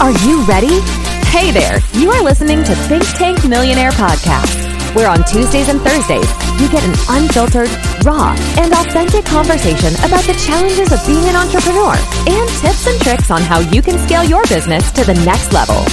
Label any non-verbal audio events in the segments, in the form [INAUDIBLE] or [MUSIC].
Are you ready? Hey there, you are listening to Thynk Tank Millionaire Podcast, where on Tuesdays and Thursdays, you get an unfiltered, raw, and authentic conversation about the challenges of being an entrepreneur and tips and tricks on how you can scale your business to the next level.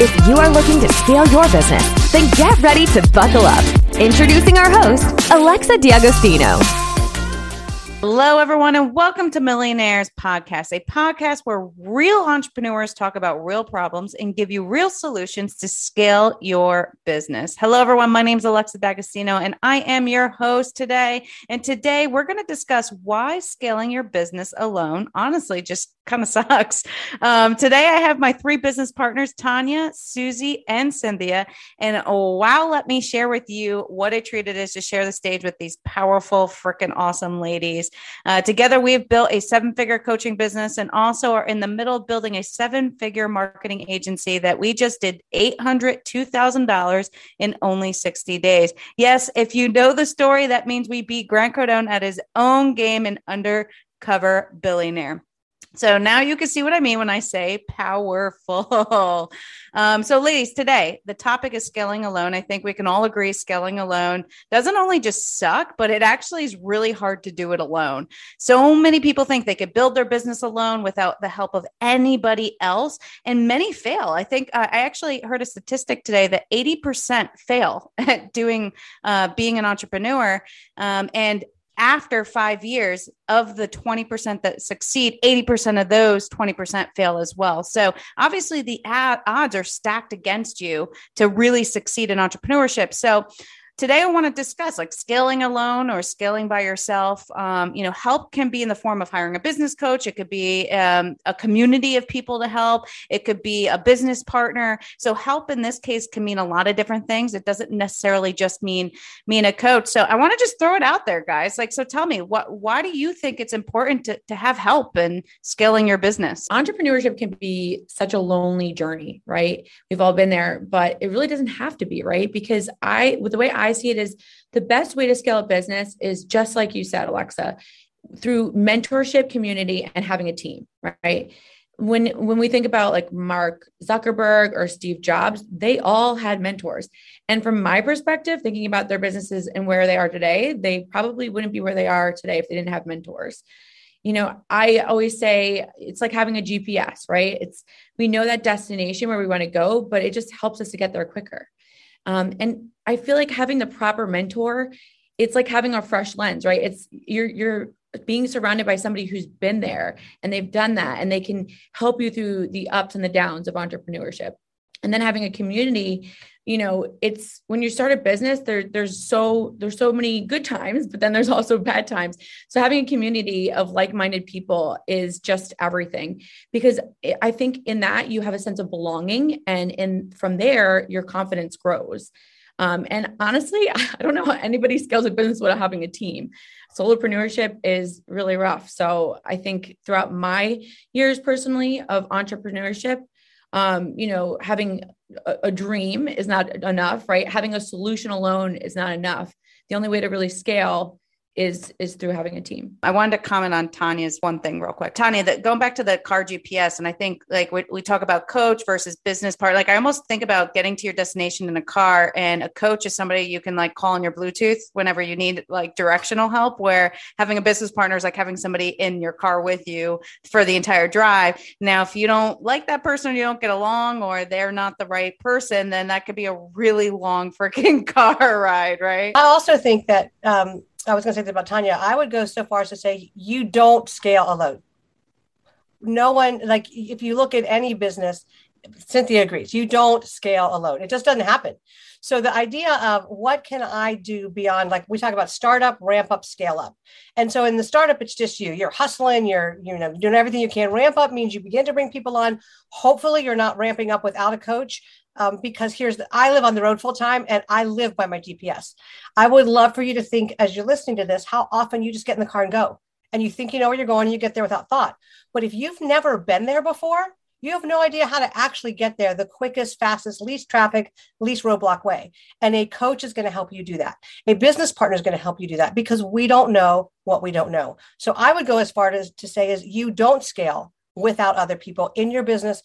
If you are looking to scale your business, then get ready to buckle up. Introducing our host, Alexa D'Agostino. Hello, everyone, and welcome to Millionaires Podcast, a podcast where real entrepreneurs talk about real problems and give you real solutions to scale your business. Hello, everyone. My name is Alexa D'Agostino, and I am your host today. And today we're going to discuss why scaling your business alone honestly just kind of [LAUGHS] sucks. Um, today I have my three business partners, Tanya, Susie, and Cynthia. And oh, wow, let me share with you what a treat it is to share the stage with these powerful, freaking awesome ladies. Uh, together, we've built a seven figure coaching business and also are in the middle of building a seven figure marketing agency that we just did $800, $2,000 in only 60 days. Yes, if you know the story, that means we beat Grant Cardone at his own game in undercover billionaire. So now you can see what I mean when I say powerful. [LAUGHS] Um, so, ladies, today the topic is scaling alone. I think we can all agree scaling alone doesn't only just suck, but it actually is really hard to do it alone. So many people think they could build their business alone without the help of anybody else, and many fail. I think uh, I actually heard a statistic today that 80% fail [LAUGHS] at doing uh, being an entrepreneur. Um, and after five years of the 20% that succeed 80% of those 20% fail as well. So obviously the ad- odds are stacked against you to really succeed in entrepreneurship. So today i want to discuss like scaling alone or scaling by yourself. Um, you know help can be in the form of hiring a business coach. It could be um, a community of people to help. It could be a business partner. So help in this case can mean a lot of different things. It doesn't necessarily just mean mean a coach. So i want to just throw it out there guys. Like so tell me what why do you think it's important to, to have help in scaling your business? Entrepreneurship can be such a lonely journey right? We've all been there but it really doesn't have to be right? Because i with the way i I see it as the best way to scale a business is just like you said, Alexa, through mentorship, community, and having a team, right? When when we think about like Mark Zuckerberg or Steve Jobs, they all had mentors. And from my perspective, thinking about their businesses and where they are today, they probably wouldn't be where they are today if they didn't have mentors you know i always say it's like having a gps right it's we know that destination where we want to go but it just helps us to get there quicker um, and I feel like having the proper mentor, it's like having a fresh lens, right? It's you're you're being surrounded by somebody who's been there and they've done that and they can help you through the ups and the downs of entrepreneurship. And then having a community, you know, it's when you start a business, there, there's so there's so many good times, but then there's [LAUGHS] also bad times. So having a community of like-minded people is just everything because I think in that you have a sense of belonging, and in from there your confidence grows. Um, and honestly, [LAUGHS] I don't know how anybody scales a business without having a team. Solopreneurship is really rough. So I think throughout my years personally of entrepreneurship, um, you know, having a, dream is not enough, right? Having a solution alone is not enough. The only way to really scale is is through having a team. I wanted to comment on Tanya's one thing real quick. Tanya, that going back to the car GPS, and I think like we, we talk about coach versus business part. Like I almost think about getting to your destination in a car, and a coach is somebody you can like call on your Bluetooth whenever you need like directional help. Where having a business partner is like having somebody in your car with you for the entire drive. Now, if you don't like that person, you don't get along, or they're not the right person, then that could be a really long freaking [LAUGHS] car ride, right? I also think that um, I was going to say this about Tanya. I would go so far as to say you don't scale alone. No one, like if you look at any business, Cynthia agrees, you don't scale alone. It just doesn't happen. So the idea of what can I do beyond, like we talk about startup, ramp up, scale up. And so in the startup, it's just you. You're hustling, you're, you know, doing everything you can. Ramp up means you begin to bring people on. Hopefully you're not ramping up without a coach um, because here's the, I live on the road full time and I live by my GPS. I would love for you to think as you're listening to this, how often you just get in the car and go and you think you know where you're going and you get there without thought. But if you've never been there before, you have no idea how to actually get there the quickest, fastest, least traffic, least roadblock way. And a coach is going to help you do that. A business partner is going to help you do that because we don't know what we don't know. So I would go as far as to say is you don't scale without other people in your business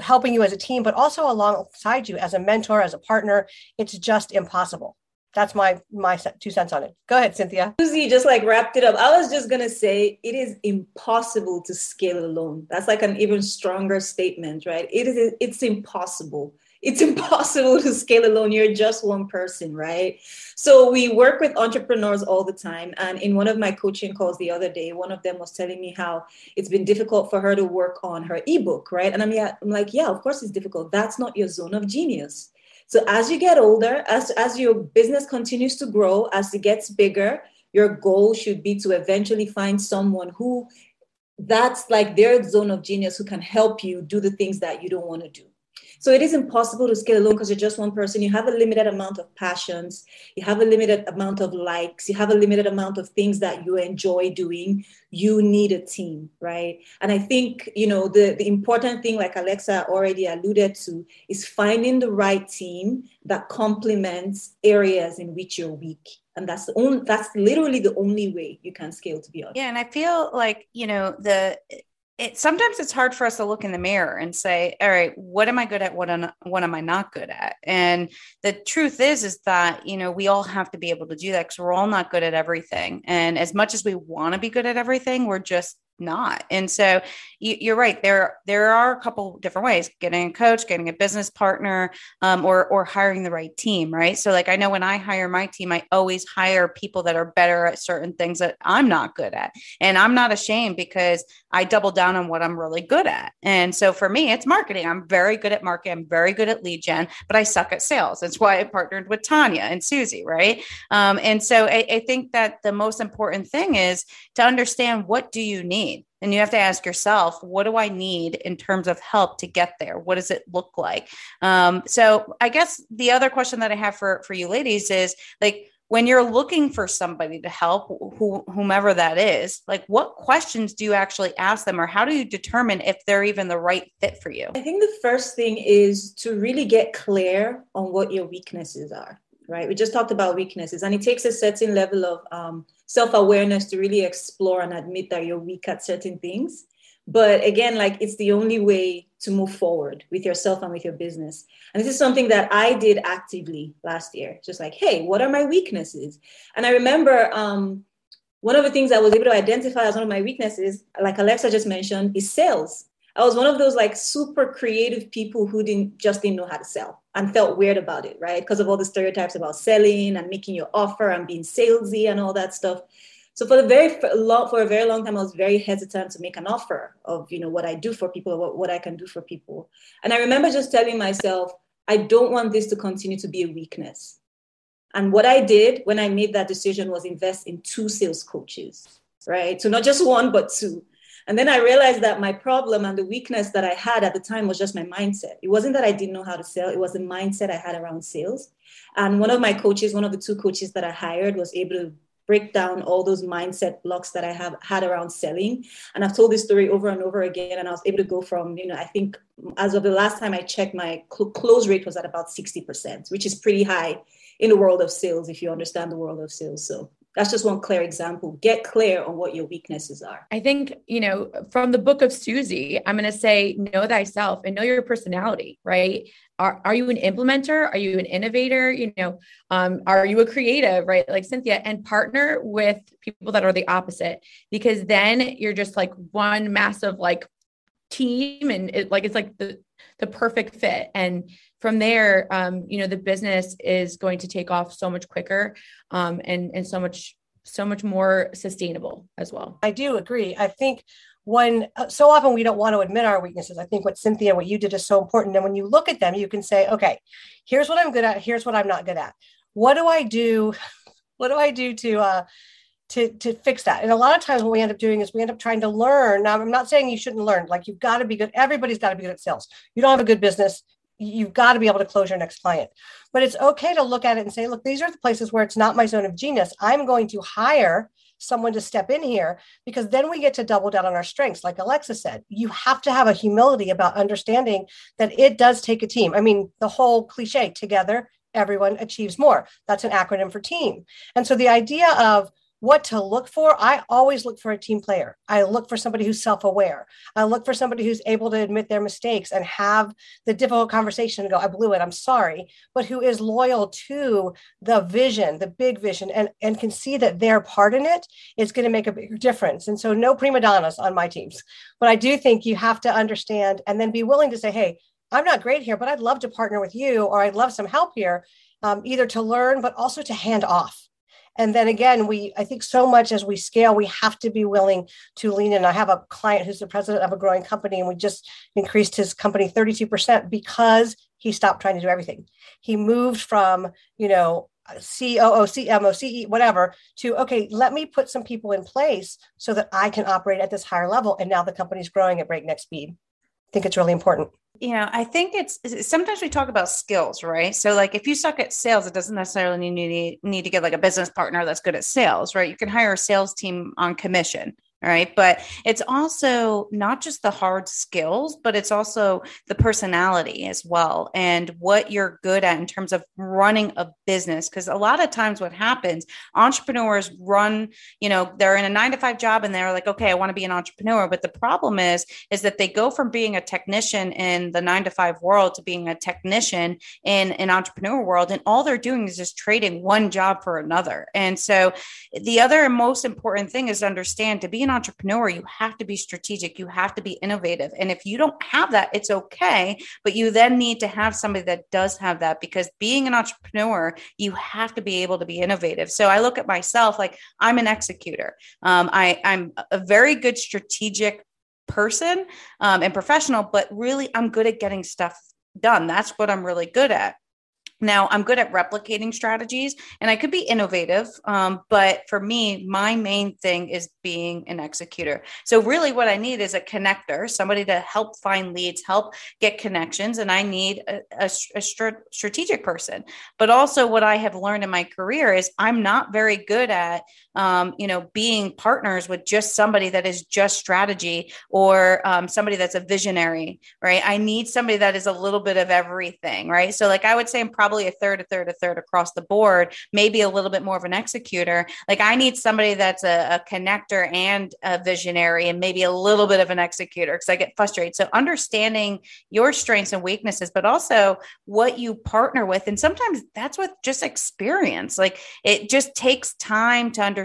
helping you as a team, but also alongside you as a mentor, as a partner. It's just impossible. That's my my two cents on it. Go ahead, Cynthia. Susie just like wrapped it up. I was just gonna say it is impossible to scale alone. That's like an even stronger statement, right? It is. It's impossible it's [LAUGHS] impossible to scale alone. You're just one person, right? So we work with entrepreneurs all the time. And in one of my coaching calls the other day, one of them was telling me how it's been difficult for her to work on her ebook, right? And I'm, I'm like, yeah, of course it's difficult. That's not your zone of genius. So as you get older, as, as your business continues to grow, as it gets bigger, your goal should be to eventually find someone who that's like their zone of genius who can help you do the things that you don't want to do so it is impossible to scale alone because you're just one person. You have a limited amount of passions, you have a limited amount of likes, you have a limited amount of things that you enjoy doing. You need a team, right? And I think, you know, the, the important thing, like Alexa already alluded to, is finding the right team that complements areas in which you're weak and that's the only that's literally the only way you can scale to be honest yeah and i feel like you know the it, sometimes it's hard for us to look in the mirror and say, all right, what am I good at? What am, what am I not good at? And the truth is, is that, you know, we all have to be able to do that because we're all not good at everything. And as much as we want to be good at everything, we're just not. And so you, are right. There, there are a couple different ways: getting a coach, getting a business partner, um, or or hiring the right team. Right. So, like I know when I hire my team, I always hire people that are better at certain things that I'm not good at, and I'm not ashamed because I double down on what I'm really good at. And so for me, it's marketing. I'm very good at marketing. I'm very good at lead gen, but I suck at sales. That's why I partnered with Tanya and Susie. Right. Um, and so I, I think that the most important thing is to understand what do you need and you have to ask yourself what do i need in terms of help to get there? What does it look like? Um, so i guess the other question that i have for for you ladies is like when you're looking for somebody to help who, whomever that is like what questions do you actually ask them? Or how do you determine if they're even the right fit for you? I think the first thing is to really get clear on what your weaknesses are right? We just talked about weaknesses and it takes a certain level of um, self awareness to really explore and admit that you're weak at certain things. But again, like it's the only way to move forward with yourself and with your business. And this is something that I did actively last year. Just like, hey, what are my weaknesses? And I remember um, one of the things I was able to identify as one of my weaknesses, like Alexa just mentioned, is sales. I was one of those like super creative people who didn't just didn't know how to sell and felt weird about it, right? Because of all the stereotypes about selling and making your offer and being salesy and all that stuff. So for the very for a, long, for a very long time, I was very hesitant to make an offer of you know what I do for people what, what I can do for people. And I remember just telling myself, I don't want this to continue to be a weakness. And what I did when I made that decision was invest in two sales coaches, right? So not just one, but two. And then I realized that my problem and the weakness that I had at the time was just my mindset. It wasn't that I didn't know how to sell, it was the mindset I had around sales. And one of my coaches, one of the two coaches that I hired, was able to break down all those mindset blocks that I have had around selling. And I've told this story over and over again. And I was able to go from, you know, I think as of the last time I checked, my cl- close rate was at about 60%, which is pretty high in the world of sales, if you understand the world of sales. So that's just one clear example. Get clear on what your weaknesses are. I think, you know, from the book of Susie, I'm going to say, know thyself and know your personality, right? Are, are you an implementer? Are you an innovator? You know, um, are you a creative, right? Like Cynthia, and partner with people that are the opposite, because then you're just like one massive like team and it like it's like the the perfect fit and from there, um, you know, the business is going to take off so much quicker um, and and so much so much more sustainable as well. I do agree. I think when uh, so often we don't want to admit our weaknesses. I think what Cynthia, and what you did is so important. And when you look at them, you can say, okay, here's what I'm good at. Here's what I'm not good at. What do I do? [LAUGHS] What do I do to uh, to to fix that. And a lot of times what we end up doing is we end up trying to learn. Now I'm not saying you shouldn't learn. Like you've got to be good. Everybody's got to be good at sales. You don't have a good business you've got to be able to close your next client. But it's okay to look at it and say, look, these are the places where it's not my zone of genius. I'm going to hire someone to step in here because then we get to double down on our strengths. Like Alexa said, you have to have a humility about understanding that it does take a team. I mean, the whole cliche together, everyone achieves more. That's an acronym for team. And so the idea of what to look for, I always look for a team player. I look for somebody who's self aware. I look for somebody who's able to admit their mistakes and have the difficult conversation and go, I blew it, I'm sorry, but who is loyal to the vision, the big vision, and, and can see that their part in it is going to make a bigger difference. And so, no prima donnas on my teams. But I do think you have to understand and then be willing to say, hey, I'm not great here, but I'd love to partner with you or I'd love some help here, um, either to learn, but also to hand off and then again we i think so much as we scale we have to be willing to lean in i have a client who's the president of a growing company and we just increased his company 32% because he stopped trying to do everything he moved from you know COO, CMO, CE, whatever, to okay, let me put some people in place so that I can operate at this higher level. And now the company's growing at breakneck speed. Think it's really important you know, I think it's sometimes we talk about skills, right? So, like, if you suck at sales, it doesn't necessarily need, need to get like a business partner that's good at sales, right? You can hire a sales team on commission right? But it's also not just the hard skills but it's also the personality as well and what you're good at in terms of running a business. Because a lot of times what happens entrepreneurs run you know they're in a 9 to 5 job and they're like okay I want to be an entrepreneur. But the problem is is that they go from being a technician in the 9 to 5 world to being a technician in an entrepreneur world and all they're doing is just trading one job for another. And so the other most important thing is to understand to be an an entrepreneur, you have to be strategic, you have to be innovative. And if you don't have that, it's okay. But you then need to have somebody that does have that because being an entrepreneur, you have to be able to be innovative. So I look at myself like I'm an executor. Um, I, I'm a very good strategic person um, and professional, but really I'm good at getting stuff done. That's what I'm really good at. Now, I'm good at replicating strategies and I could be innovative, um, but for me, my main thing is being an executor. So, really, what I need is a connector, somebody to help find leads, help get connections, and I need a, a, a strategic person. But also, what I have learned in my career is I'm not very good at, um, you know, being partners with just somebody that is just strategy or um, somebody that's a visionary, right? I need somebody that is a little bit of everything, right? So, like, I would say I'm probably a third, a third, a third across the board, maybe a little bit more of an executor. Like I need somebody that's a, a connector and a visionary and maybe a little bit of an executor because I get frustrated. So understanding your strengths and weaknesses, but also what you partner with. And sometimes that's with just experience. Like it just takes time to understand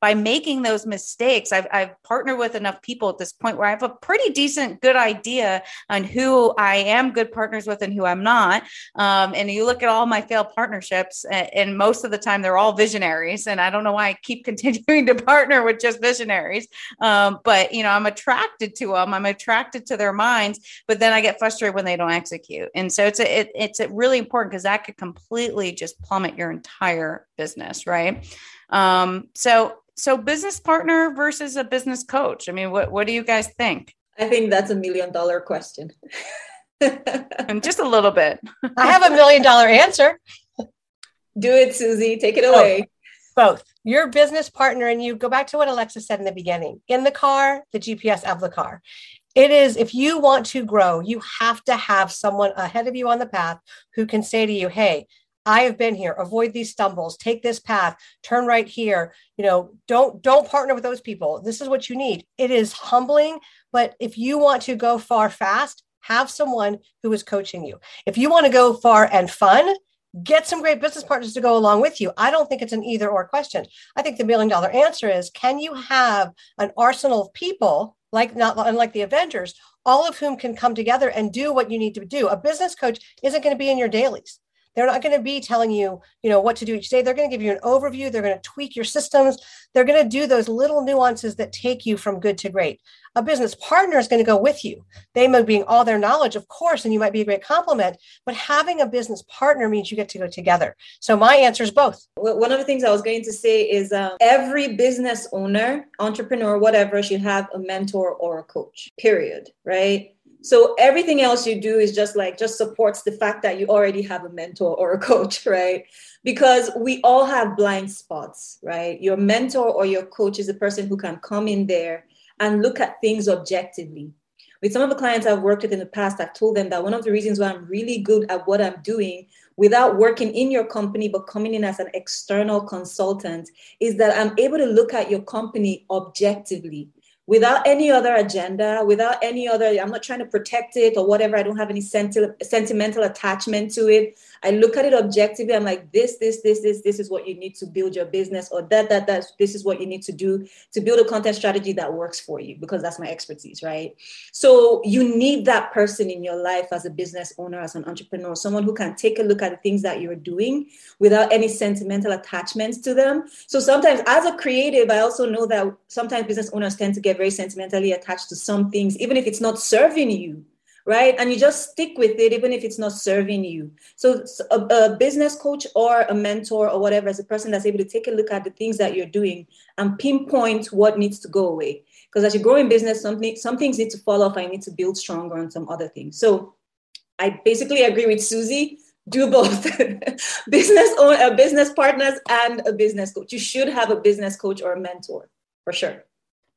by making those mistakes. I've, I've partnered with enough people at this point where I have a pretty decent, good idea on who I am good partners with and who I'm not. Um, and you look at all my failed partnerships, and, and, most of the time they're all visionaries. And I don't know why I keep [LAUGHS] continuing to partner with just visionaries. Um, but you know, I'm attracted to them. I'm attracted to their minds. But then I get frustrated when they don't execute. And so it's a, it, it's a really important because that could completely just plummet your entire business, right? Um, so so business partner versus a business coach. I mean, what what do you guys think? I think that's a million dollar question. and just a little bit. I have a million dollar answer. Do it, Susie. Take it away. Both. Your business partner and you go back to what Alexa said in the beginning. In the car, the GPS of the car. It is if you want to grow, you have to have someone ahead of you on the path who can say to you, "Hey, I have been here. Avoid these stumbles. Take this path. Turn right here. You know, don't don't partner with those people. This is what you need. It is humbling, but if you want to go far fast, have someone who is coaching you. If you want to go far and fun, get some great business partners to go along with you. I don't think it's an either or question. I think the million dollar answer is can you have an arsenal of people like not unlike the Avengers, all of whom can come together and do what you need to do. A business coach isn't going to be in your dailies. They're not going to be telling you, you know, what to do each day. They're going to give you an overview. They're going to tweak your systems. They're going to do those little nuances that take you from good to great. A business partner is going to go with you. They may bring all their knowledge, of course, and you might be a great complement, but having a business partner means you get to go together. So my answer is both. One of the things I was going to say is um, every business owner, entrepreneur, whatever, should have a mentor or a coach, period, right? So everything else you do is just like just supports the fact that you already have a mentor or a [LAUGHS] coach, right? Because we all have blind spots, right? Your mentor or your coach is a person who can come in there and look at things objectively. with some of the clients I've worked with in the past, I've told them that one of the reasons why I'm really good at what I'm doing without working in your company, but coming in as an external consultant, is that I'm able to look at your company objectively without any other agenda, without any other, I'm not trying to protect it or whatever. I don't have any senti- sentimental attachment to it. I look at it objectively. I'm like, this, this, this, this, this is what you need to build your business, or that, that, that, this is what you need to do to build a content strategy that works for you, because that's my expertise, right? So you need that person in your life as a business owner, as an entrepreneur, someone who can take a look at the things that you're doing without any sentimental attachments to them. So sometimes, as a creative, I also know that sometimes business owners tend to get very sentimentally attached to some things, even if it's not serving you right? And you just stick with it, even if it's not serving you. So, a, a, business coach or a mentor or whatever is a person that's able to take a look at the things that you're doing and pinpoint what needs to go away. Because as you grow in business, something some things need to fall off. I need to build stronger on some other things. So, I basically agree with Susie. Do both [LAUGHS] business own a business partners and a business coach. You should have a business coach or a mentor for sure.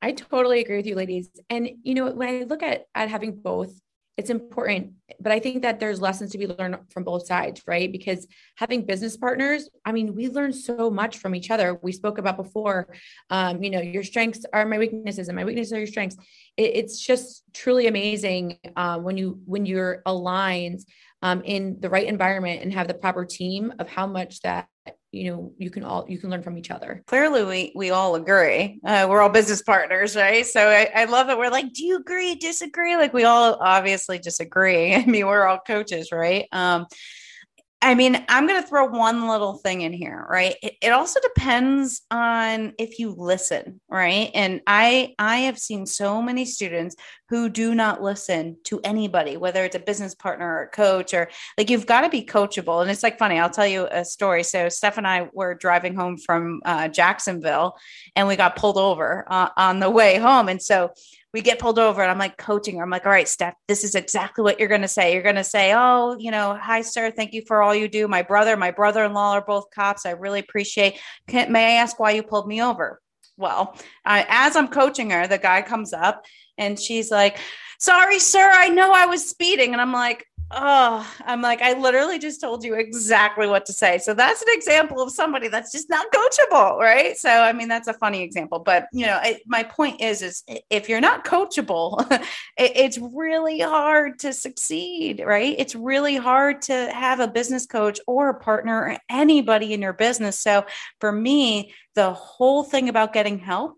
I totally agree with you, ladies. And you know, when I look at at having both, it's important but i think that there's lessons to be learned from both sides right? Because having business partners i mean we learn so much from each other. We spoke about before um, you know your strengths are my weaknesses and my weaknesses are your strengths. It, it's just truly amazing um, when you when you're aligned um, in the right environment and have the proper team of how much that you know you can all you can learn from each other. Clearly we we all agree. Uh, we're all business partners right? So I, I love that we're like do you agree? Disagree? Like we all obviously disagree. [LAUGHS] I mean we're all coaches right? Um I mean, I'm going to throw one little thing in here, right? It, it, also depends on if you listen, right? And I I have seen so many students who do not listen to anybody, whether it's a business partner or a coach or like you've got to be coachable. And it's like funny, I'll tell you a story. So Steph and I were driving home from uh, Jacksonville, and we got pulled over uh, on the way home, and so we get pulled over and I'm like coaching her. I'm like, all right, Steph, this is exactly what you're going to say. You're going to say, oh, you know, hi, sir. Thank you for all you do. My brother, my brother in law are both cops. I really appreciate. Can, may I ask why you pulled me over? Well, uh, as I'm coaching her, the guy comes up and she's like, sorry, sir. I know I was speeding. And I'm like, oh, I'm like, I literally just told you exactly what to say. So that's an example of somebody that's just not coachable, right? So, I mean, that's a funny example, but you know, it, my point is, is if you're not coachable, [LAUGHS] it, it's really hard to succeed, right? It's really hard to have a business coach or a partner or anybody in your business. So, for me, the whole thing about getting help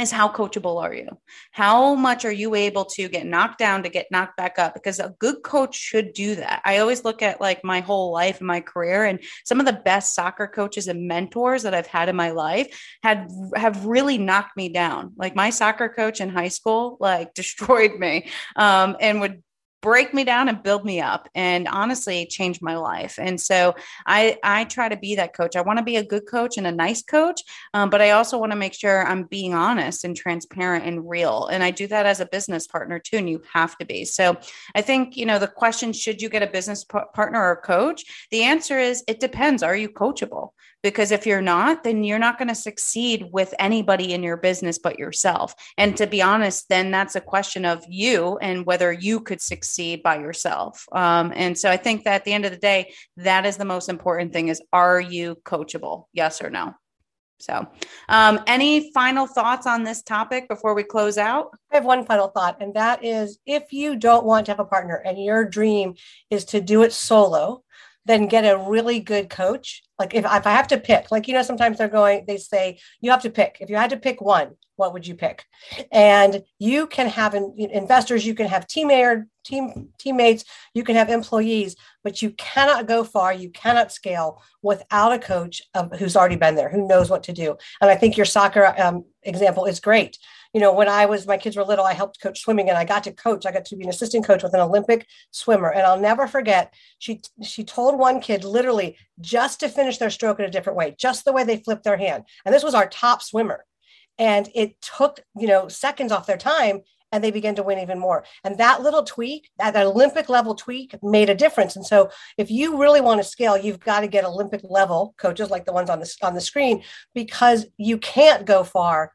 is how coachable are you? How much are you able to get knocked down to get knocked back up? Because a good coach should do that. I always look at like my whole life and my career, and some of the best soccer coaches and mentors that I've had in my life had have really knocked me down. Like my soccer coach in high school, like [LAUGHS] destroyed me, um, and would break me down and build me up and honestly change my life. And so i i try to be that coach. I want to be a good coach and a nice coach um, but i also want to make sure i'm being honest and transparent and real. And i do that as a business partner too and you have to be. So i think you know the question should you get a business p- partner or coach? The answer is it depends. Are you coachable because if you're not then you're not going to succeed with anybody in your business but yourself and to be honest then that's a question of you and whether you could succeed by yourself um, and so i think that at the end of the day that is the most important thing is are you coachable yes or no so, um, any final thoughts on this topic before we close out? I have one final thought, and that is if you don't want to have a partner and your dream is to do it solo, then get a really good coach. Like if, if I have to pick, like, you know, sometimes they're going, they say, you have to pick. If you had to pick one, what would you pick? And you can have in, investors, you can have team team teammates, you can have employees, but you cannot go far, you cannot scale without a coach um, who's already been there, who knows what to do. And I think your soccer um, example is great you know, when I was, my kids were little, I helped coach swimming and I got to coach. I got to be an assistant coach with an Olympic swimmer. And I'll never forget, she, she told one kid literally just to finish their stroke in a different way, just the way they flipped their hand. And this was our top swimmer. And it took, you know, seconds off their time and they began to win even more. And that little tweak, that, Olympic level tweak made a difference. And so if you really want to scale, you've got to get Olympic level coaches like the ones on the, on the screen because you can't go far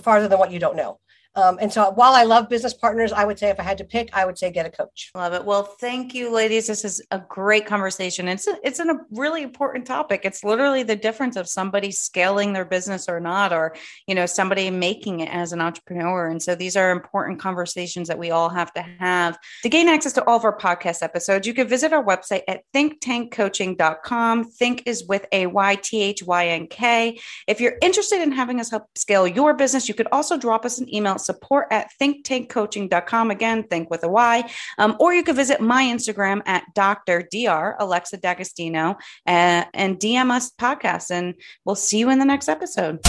farther than what you don't know. Um, and so while I love business partners, I would say if I had to pick, I would say get a coach. Love it. Well, thank you, ladies. This is a great conversation. It's a, it's a really important topic. It's literally the difference of somebody scaling their business or not, or you know somebody making it as an entrepreneur. And so these are important conversations that we all have to have. To gain access to all of our podcast episodes, you can visit our website at thynktankcoaching.com. Think is with a Y T H Y N K. If you're interested in having us help scale your business, you could also drop us an email support at thynktankcoaching.com. Again, think with a Y. Um, or you could visit my Instagram at Dr. Dr. Alexa D'Agostino uh, and DM us podcast. And we'll see you in the next episode.